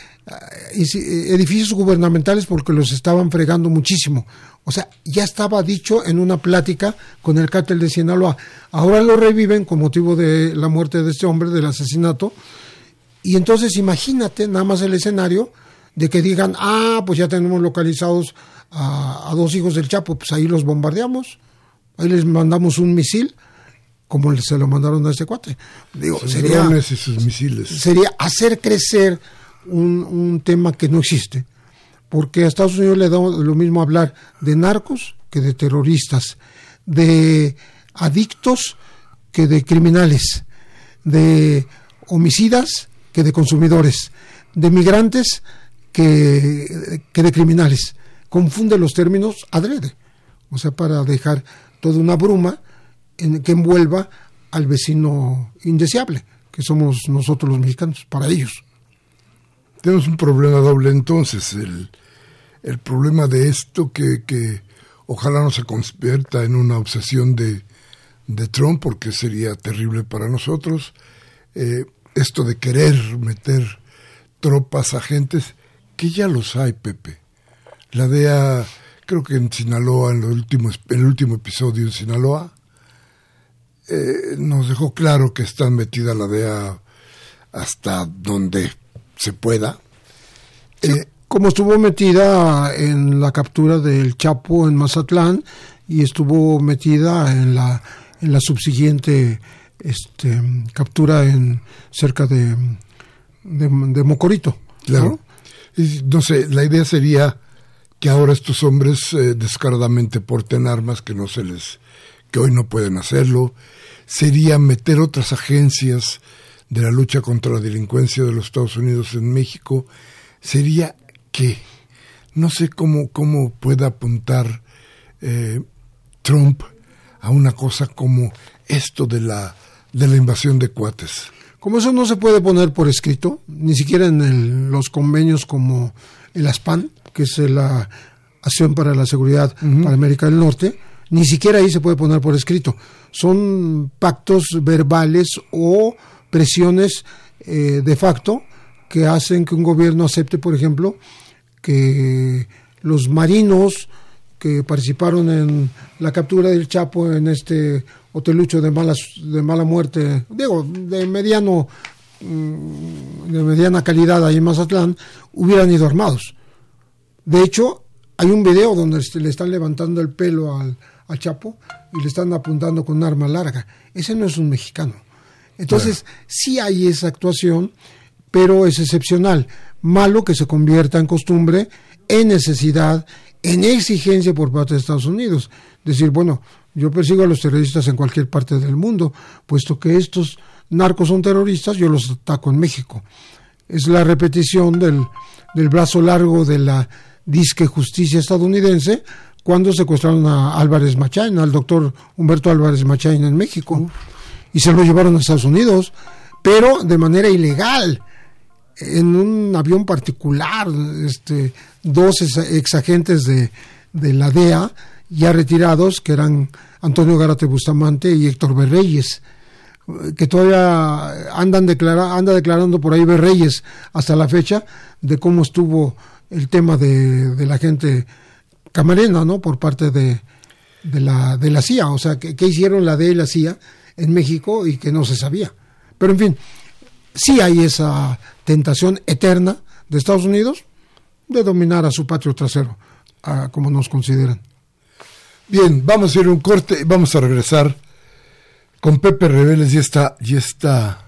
edificios gubernamentales porque los estaban fregando muchísimo. O sea, ya estaba dicho en una plática con el cártel de Sinaloa. Ahora lo reviven con motivo de la muerte de este hombre, del asesinato. Y entonces imagínate nada más el escenario de que digan, ah, pues ya tenemos localizados a, dos hijos del Chapo, pues ahí los bombardeamos, ahí les mandamos un misil, como se lo mandaron a este cuate. Digo, sería, misiles. sería hacer crecer un, tema que no existe, porque a Estados Unidos le da lo mismo hablar de narcos que de terroristas, de adictos que de criminales, de homicidas que de consumidores, de migrantes que, que de criminales. Confunde los términos adrede, o sea, para dejar toda una bruma en, que envuelva al vecino indeseable, que somos nosotros los mexicanos, para ellos. Tenemos un problema doble entonces, el, el problema de esto que, que, ojalá no se convierta en una obsesión de, de Trump, porque sería terrible para nosotros, eh, esto de querer meter tropas, agentes, que ya los hay, Pepe. La DEA, creo que en Sinaloa, en, en el último episodio en Sinaloa, eh, nos dejó claro que está metida la DEA hasta donde se pueda. Eh, como estuvo metida en la captura del Chapo en Mazatlán y estuvo metida en la, en la subsiguiente este, captura en cerca de, de, Mocorito. Claro. ¿no? sé, la idea sería que ahora estos hombres eh, descaradamente porten armas que no se les que hoy no pueden hacerlo sería meter otras agencias de la lucha contra la delincuencia de los Estados Unidos en México, sería que no sé cómo, cómo pueda apuntar eh, Trump a una cosa como esto de la, de la invasión de cuates. Como eso no se puede poner por escrito, ni siquiera en los convenios como el ASPAN, que es la Acción para la Seguridad para América del Norte, ni siquiera ahí se puede poner por escrito. Son pactos verbales o presiones eh, de facto que hacen que un gobierno acepte, por ejemplo, que los marinos que participaron en la captura del Chapo en este hotelucho de malas de mala muerte, digo, de mediano mm, de mediana calidad ahí en Mazatlán, hubieran ido armados. De hecho, hay un video donde le están levantando el pelo al, al Chapo y le están apuntando con un arma larga. Ese no es un mexicano. Entonces, sí hay esa actuación, pero es excepcional. Malo que se convierta en costumbre, en necesidad, en exigencia por parte de Estados Unidos. Decir, bueno, yo persigo a los terroristas en cualquier parte del mundo, puesto que estos narcos son terroristas, yo los ataco en México. Es la repetición del, del brazo largo de la disque justicia estadounidense cuando secuestraron a Álvarez Machain, al doctor Humberto Álvarez Machain en México y se lo llevaron a Estados Unidos, pero de manera ilegal, en un avión particular, este, dos ex agentes de, de la DEA ya retirados, que eran Antonio Garate Bustamante y Héctor Berreyes, que todavía andan declara, anda declarando por ahí Berreyes hasta la fecha de cómo estuvo el tema de, de la gente camarena, ¿no? Por parte de, de, la, de la CIA, o sea, ¿qué, hicieron la DEA y la CIA? en México y que no se sabía. Pero en fin, sí hay esa tentación eterna de Estados Unidos de dominar a su patrio trasero, como nos consideran. Bien, vamos a ir a un corte, vamos a regresar con Pepe Reveles y esta, y esta,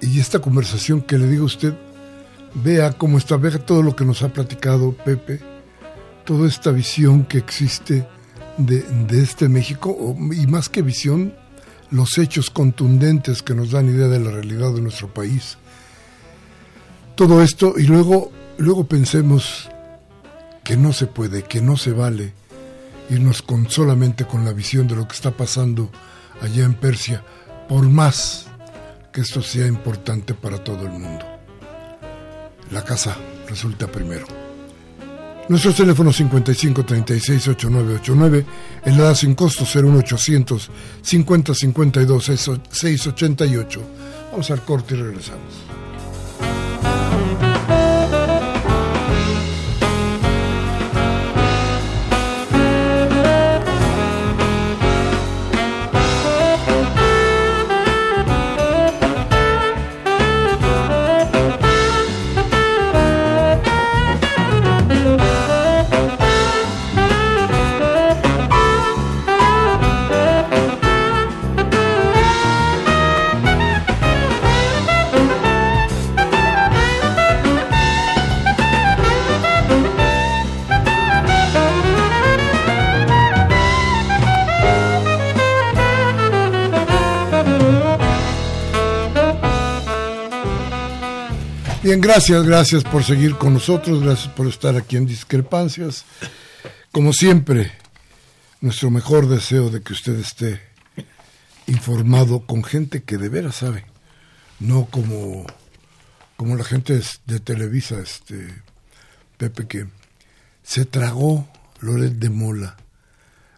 y, esta conversación que le digo a usted, vea cómo está, vea todo lo que nos ha platicado Pepe, toda esta visión que existe de, de este México, y más que visión, los hechos contundentes que nos dan idea de la realidad de nuestro país. Todo esto y luego, luego pensemos que no se puede, que no se vale irnos con solamente con la visión de lo que está pasando allá en Persia, por más que esto sea importante para todo el mundo. La casa resulta primero. Nuestros teléfonos 55 36 8989, el edad sin costo 01800 50 52 688. Vamos al corte y regresamos. Gracias, gracias por seguir con nosotros, gracias por estar aquí en Discrepancias. Como siempre, nuestro mejor deseo de que usted esté informado con gente que de veras sabe, no como, como la gente de Televisa, este Pepe, que se tragó Loret de Mola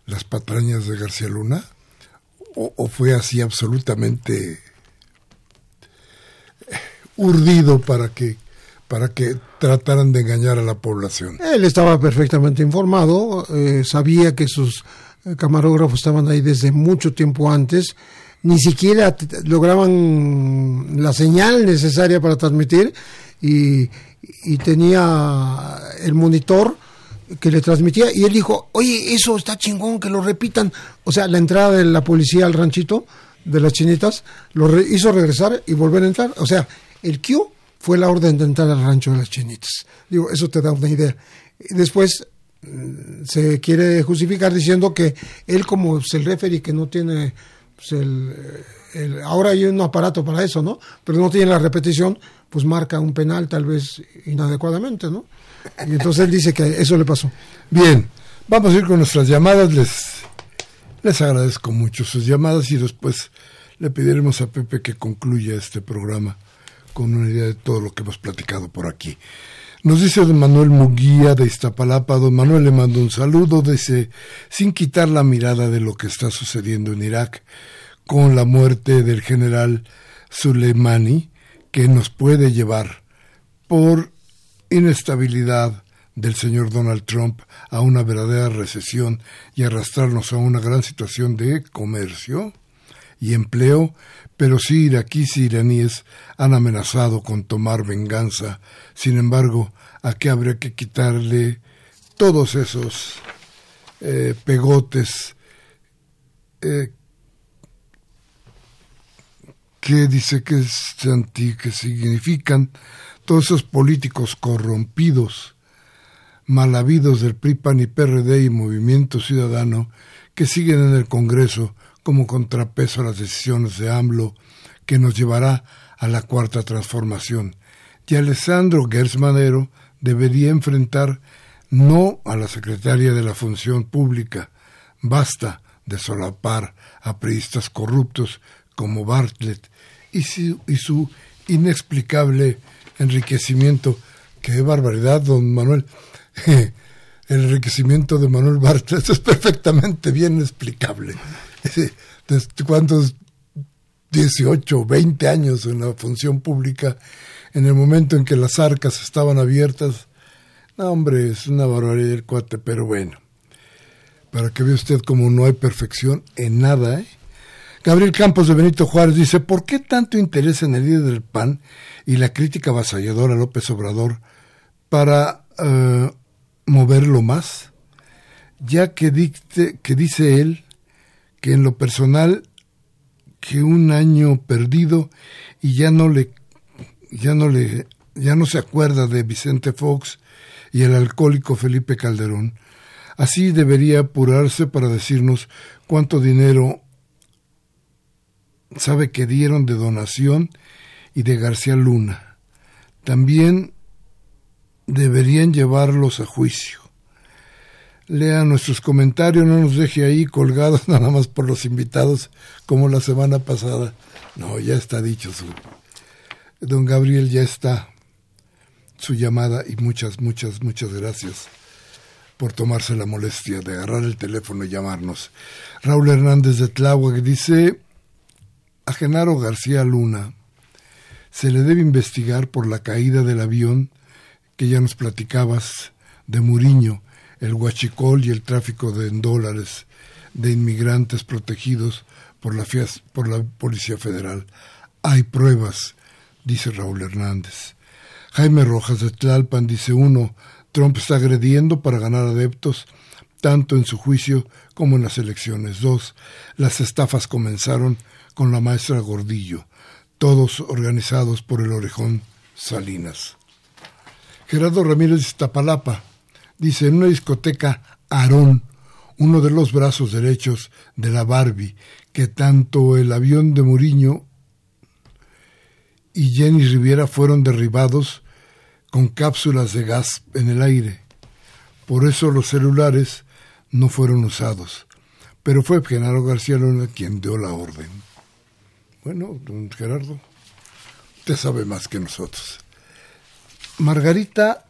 las patrañas de García Luna, o fue así absolutamente urdido para que para que trataran de engañar a la población. Él estaba perfectamente informado, eh, sabía que sus eh, camarógrafos estaban ahí desde mucho tiempo antes, ni siquiera lograban la señal necesaria para transmitir y, y tenía el monitor que le transmitía y él dijo, oye, eso está chingón, que lo repitan. O sea, la entrada de la policía al ranchito de las chinitas lo hizo regresar y volver a entrar. O sea, el Q fue la orden de entrar al rancho de las chinitas. Digo, eso te da una idea. Después mm, se quiere justificar diciendo que él como es el referee que no tiene pues, el, ahora hay un aparato para eso, ¿no? Pero no tiene la repetición, pues marca un penal tal vez inadecuadamente, ¿no? Y entonces él dice que eso le pasó. Bien, vamos a ir con nuestras llamadas. Les, les agradezco mucho sus llamadas y después le pediremos a Pepe que concluya este programa con una idea de todo lo que hemos platicado por aquí. Nos dice don Manuel Muguía de Iztapalapa, don Manuel le mando un saludo, dice, sin quitar la mirada de lo que está sucediendo en Irak con la muerte del general Soleimani, que nos puede llevar por inestabilidad del señor Donald Trump a una verdadera recesión y arrastrarnos a una gran situación de comercio y empleo pero sí iraquíes y iraníes han amenazado con tomar venganza. Sin embargo, ¿a qué habría que quitarle todos esos eh, pegotes eh, que dice que, es, que significan todos esos políticos corrompidos, malavidos del PRI, PAN y PRD y Movimiento Ciudadano que siguen en el Congreso como contrapeso a las decisiones de AMLO que nos llevará a la cuarta transformación. Y Alessandro Gersmanero debería enfrentar no a la secretaria de la Función Pública, basta de solapar a priistas corruptos como Bartlett y su, y su inexplicable enriquecimiento. ¡Qué barbaridad, don Manuel! El enriquecimiento de Manuel Bartlett es perfectamente bien explicable. Cuántos 18 o 20 años en la función pública, en el momento en que las arcas estaban abiertas. No, hombre, es una barbaridad el cuate, pero bueno. Para que vea usted como no hay perfección en nada, ¿eh? Gabriel Campos de Benito Juárez dice, ¿por qué tanto interés en el líder del PAN y la crítica avasalladora a López Obrador para uh, moverlo más? Ya que, dicte, que dice él que en lo personal que un año perdido y ya no le ya no le ya no se acuerda de Vicente Fox y el alcohólico Felipe Calderón. Así debería apurarse para decirnos cuánto dinero sabe que dieron de donación y de García Luna. También deberían llevarlos a juicio. Lea nuestros comentarios, no nos deje ahí colgados nada más por los invitados como la semana pasada. No, ya está dicho su... Don Gabriel ya está su llamada y muchas, muchas, muchas gracias por tomarse la molestia de agarrar el teléfono y llamarnos. Raúl Hernández de Tláhuac dice a Genaro García Luna se le debe investigar por la caída del avión que ya nos platicabas de Muriño, el huachicol y el tráfico de dólares de inmigrantes protegidos por la, por la Policía Federal. Hay pruebas, dice Raúl Hernández. Jaime Rojas de Tlalpan dice uno, Trump está agrediendo para ganar adeptos, tanto en su juicio como en las elecciones. Dos, las estafas comenzaron con la maestra Gordillo, todos organizados por el orejón Salinas. Gerardo Ramírez de Iztapalapa dice, en una discoteca Aarón, uno de los brazos derechos de la Barbie, que tanto el avión de Muriño y Jenny Riviera fueron derribados con cápsulas de gas en el aire. Por eso los celulares no fueron usados. Pero fue Genaro García Luna quien dio la orden. Bueno, don Gerardo, usted sabe más que nosotros. Margarita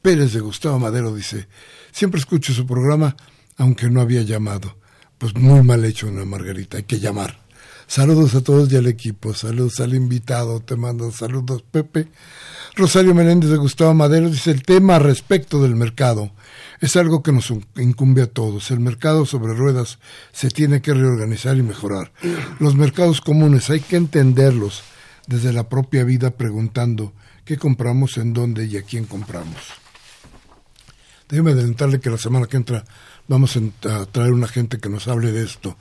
Pérez de Gustavo Madero dice, siempre escucho su programa, aunque no había llamado. Pues muy mal hecho, una Margarita, hay que llamar. Saludos a todos y al equipo, saludos al invitado, te mando saludos Pepe. Rosario Menéndez de Gustavo Madero dice el tema respecto del mercado es algo que nos incumbe a todos. El mercado sobre ruedas se tiene que reorganizar y mejorar. Los mercados comunes hay que entenderlos desde la propia vida preguntando qué compramos, en dónde y a quién compramos. Déjeme adelantarle que la semana que entra vamos a traer una gente que nos hable de esto.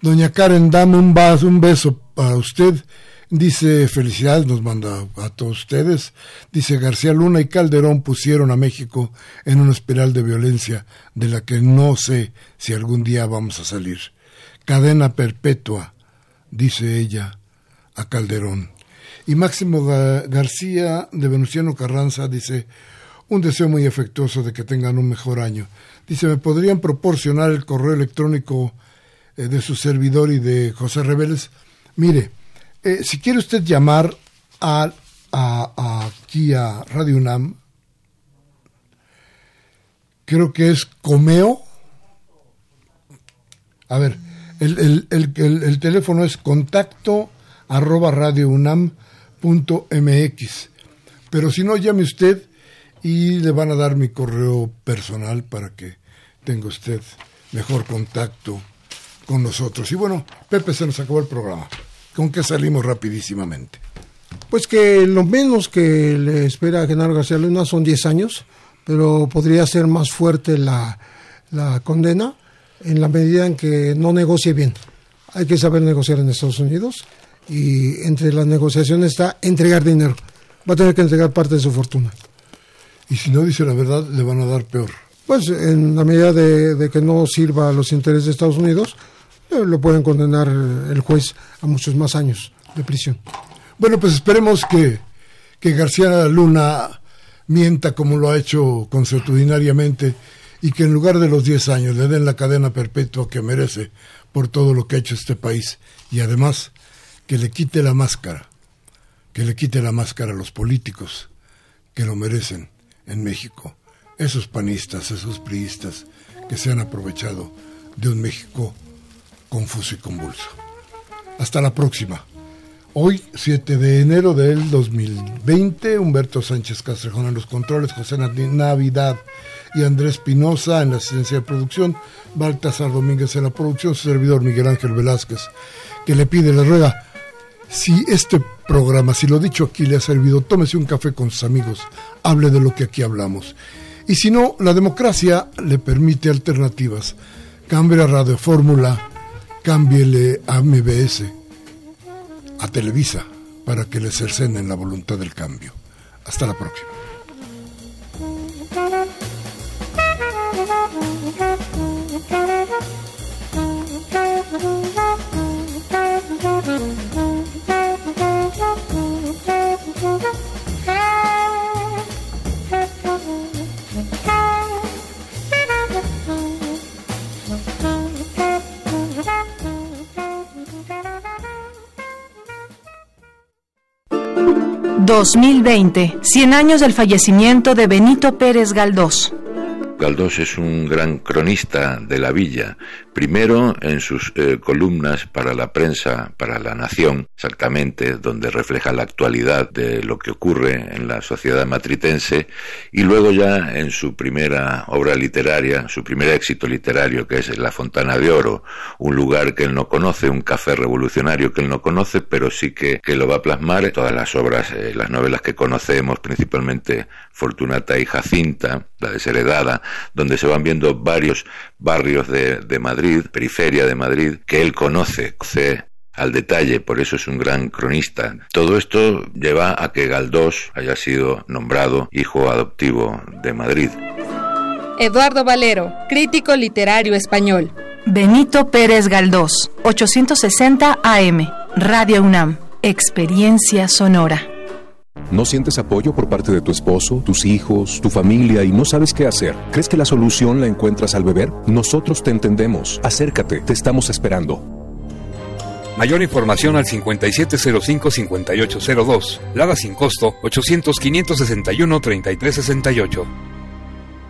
Doña Karen, dame un, un beso para usted Dice, felicidades, nos manda a todos ustedes. Dice, García Luna y Calderón pusieron a México en una espiral de violencia de la que no sé si algún día vamos a salir. Cadena perpetua, dice ella a Calderón. Y Máximo García de Venustiano Carranza dice, un deseo muy afectuoso de que tengan un mejor año. Dice, ¿me podrían proporcionar el correo electrónico eh, de su servidor y de José Reveles? Mire, eh, si quiere usted llamar a, aquí a Radio UNAM, creo que es Comeo. A ver, el, el, teléfono es contacto arroba radiounam.mx. Pero si no, llame usted y le van a dar mi correo personal para que tenga usted mejor contacto con nosotros. Y bueno, Pepe, se nos acabó el programa. ¿Con qué salimos rapidísimamente? Pues que lo menos que le espera a Genaro García Luna son 10 años, pero podría ser más fuerte la, la condena en la medida en que no negocie bien. Hay que saber negociar en Estados Unidos y entre las negociaciones está entregar dinero. Va a tener que entregar parte de su fortuna. Y si no dice la verdad, le van a dar peor. Pues en la medida de, de que no sirva a los intereses de Estados Unidos, eh, lo pueden condenar el juez a muchos más años de prisión. Bueno, pues esperemos que, que García Luna mienta como lo ha hecho consuetudinariamente y que en lugar de los 10 años le den la cadena perpetua que merece por todo lo que ha hecho este país y además que le quite la máscara, que le quite la máscara a los políticos que lo merecen en México, esos panistas, esos priistas que se han aprovechado de un México confuso y convulso. Hasta la próxima. Hoy, 7 de enero del 2020, Humberto Sánchez Castrejón en los controles, José Navidad y Andrés Pinoza en la asistencia de producción, Baltasar Domínguez en la producción, su servidor Miguel Ángel Velázquez, que le pide, le ruega, si este programa, si lo dicho aquí le ha servido, tómese un café con sus amigos, hable de lo que aquí hablamos. Y si no, la democracia le permite alternativas. Cambia Radio Fórmula cámbiele a MBS, a Televisa, para que le cercenen la voluntad del cambio. Hasta la próxima. 2020, 100 años del fallecimiento de Benito Pérez Galdós. Galdós es un gran cronista de la villa, primero en sus eh, columnas para la prensa, para la nación, exactamente, donde refleja la actualidad de lo que ocurre en la sociedad matritense, y luego ya en su primera obra literaria, su primer éxito literario, que es La Fontana de Oro, un lugar que él no conoce, un café revolucionario que él no conoce, pero sí que, lo va a plasmar en todas las obras, eh, las novelas que conocemos, principalmente Fortunata y Jacinta, la desheredada, donde se van viendo varios barrios de, de Madrid, periferia de Madrid, que él conoce, conoce al detalle, por eso es un gran cronista. Todo esto lleva a que Galdós haya sido nombrado hijo adoptivo de Madrid. Eduardo Valero, crítico literario español. Benito Pérez Galdós, 860 AM, Radio UNAM, Experiencia Sonora. ¿No sientes apoyo por parte de tu esposo, tus hijos, tu familia y no sabes qué hacer? ¿Crees que la solución la encuentras al beber? Nosotros te entendemos. Acércate, te estamos esperando. Mayor información al 5705-5802. Lada sin costo 800-561-3368.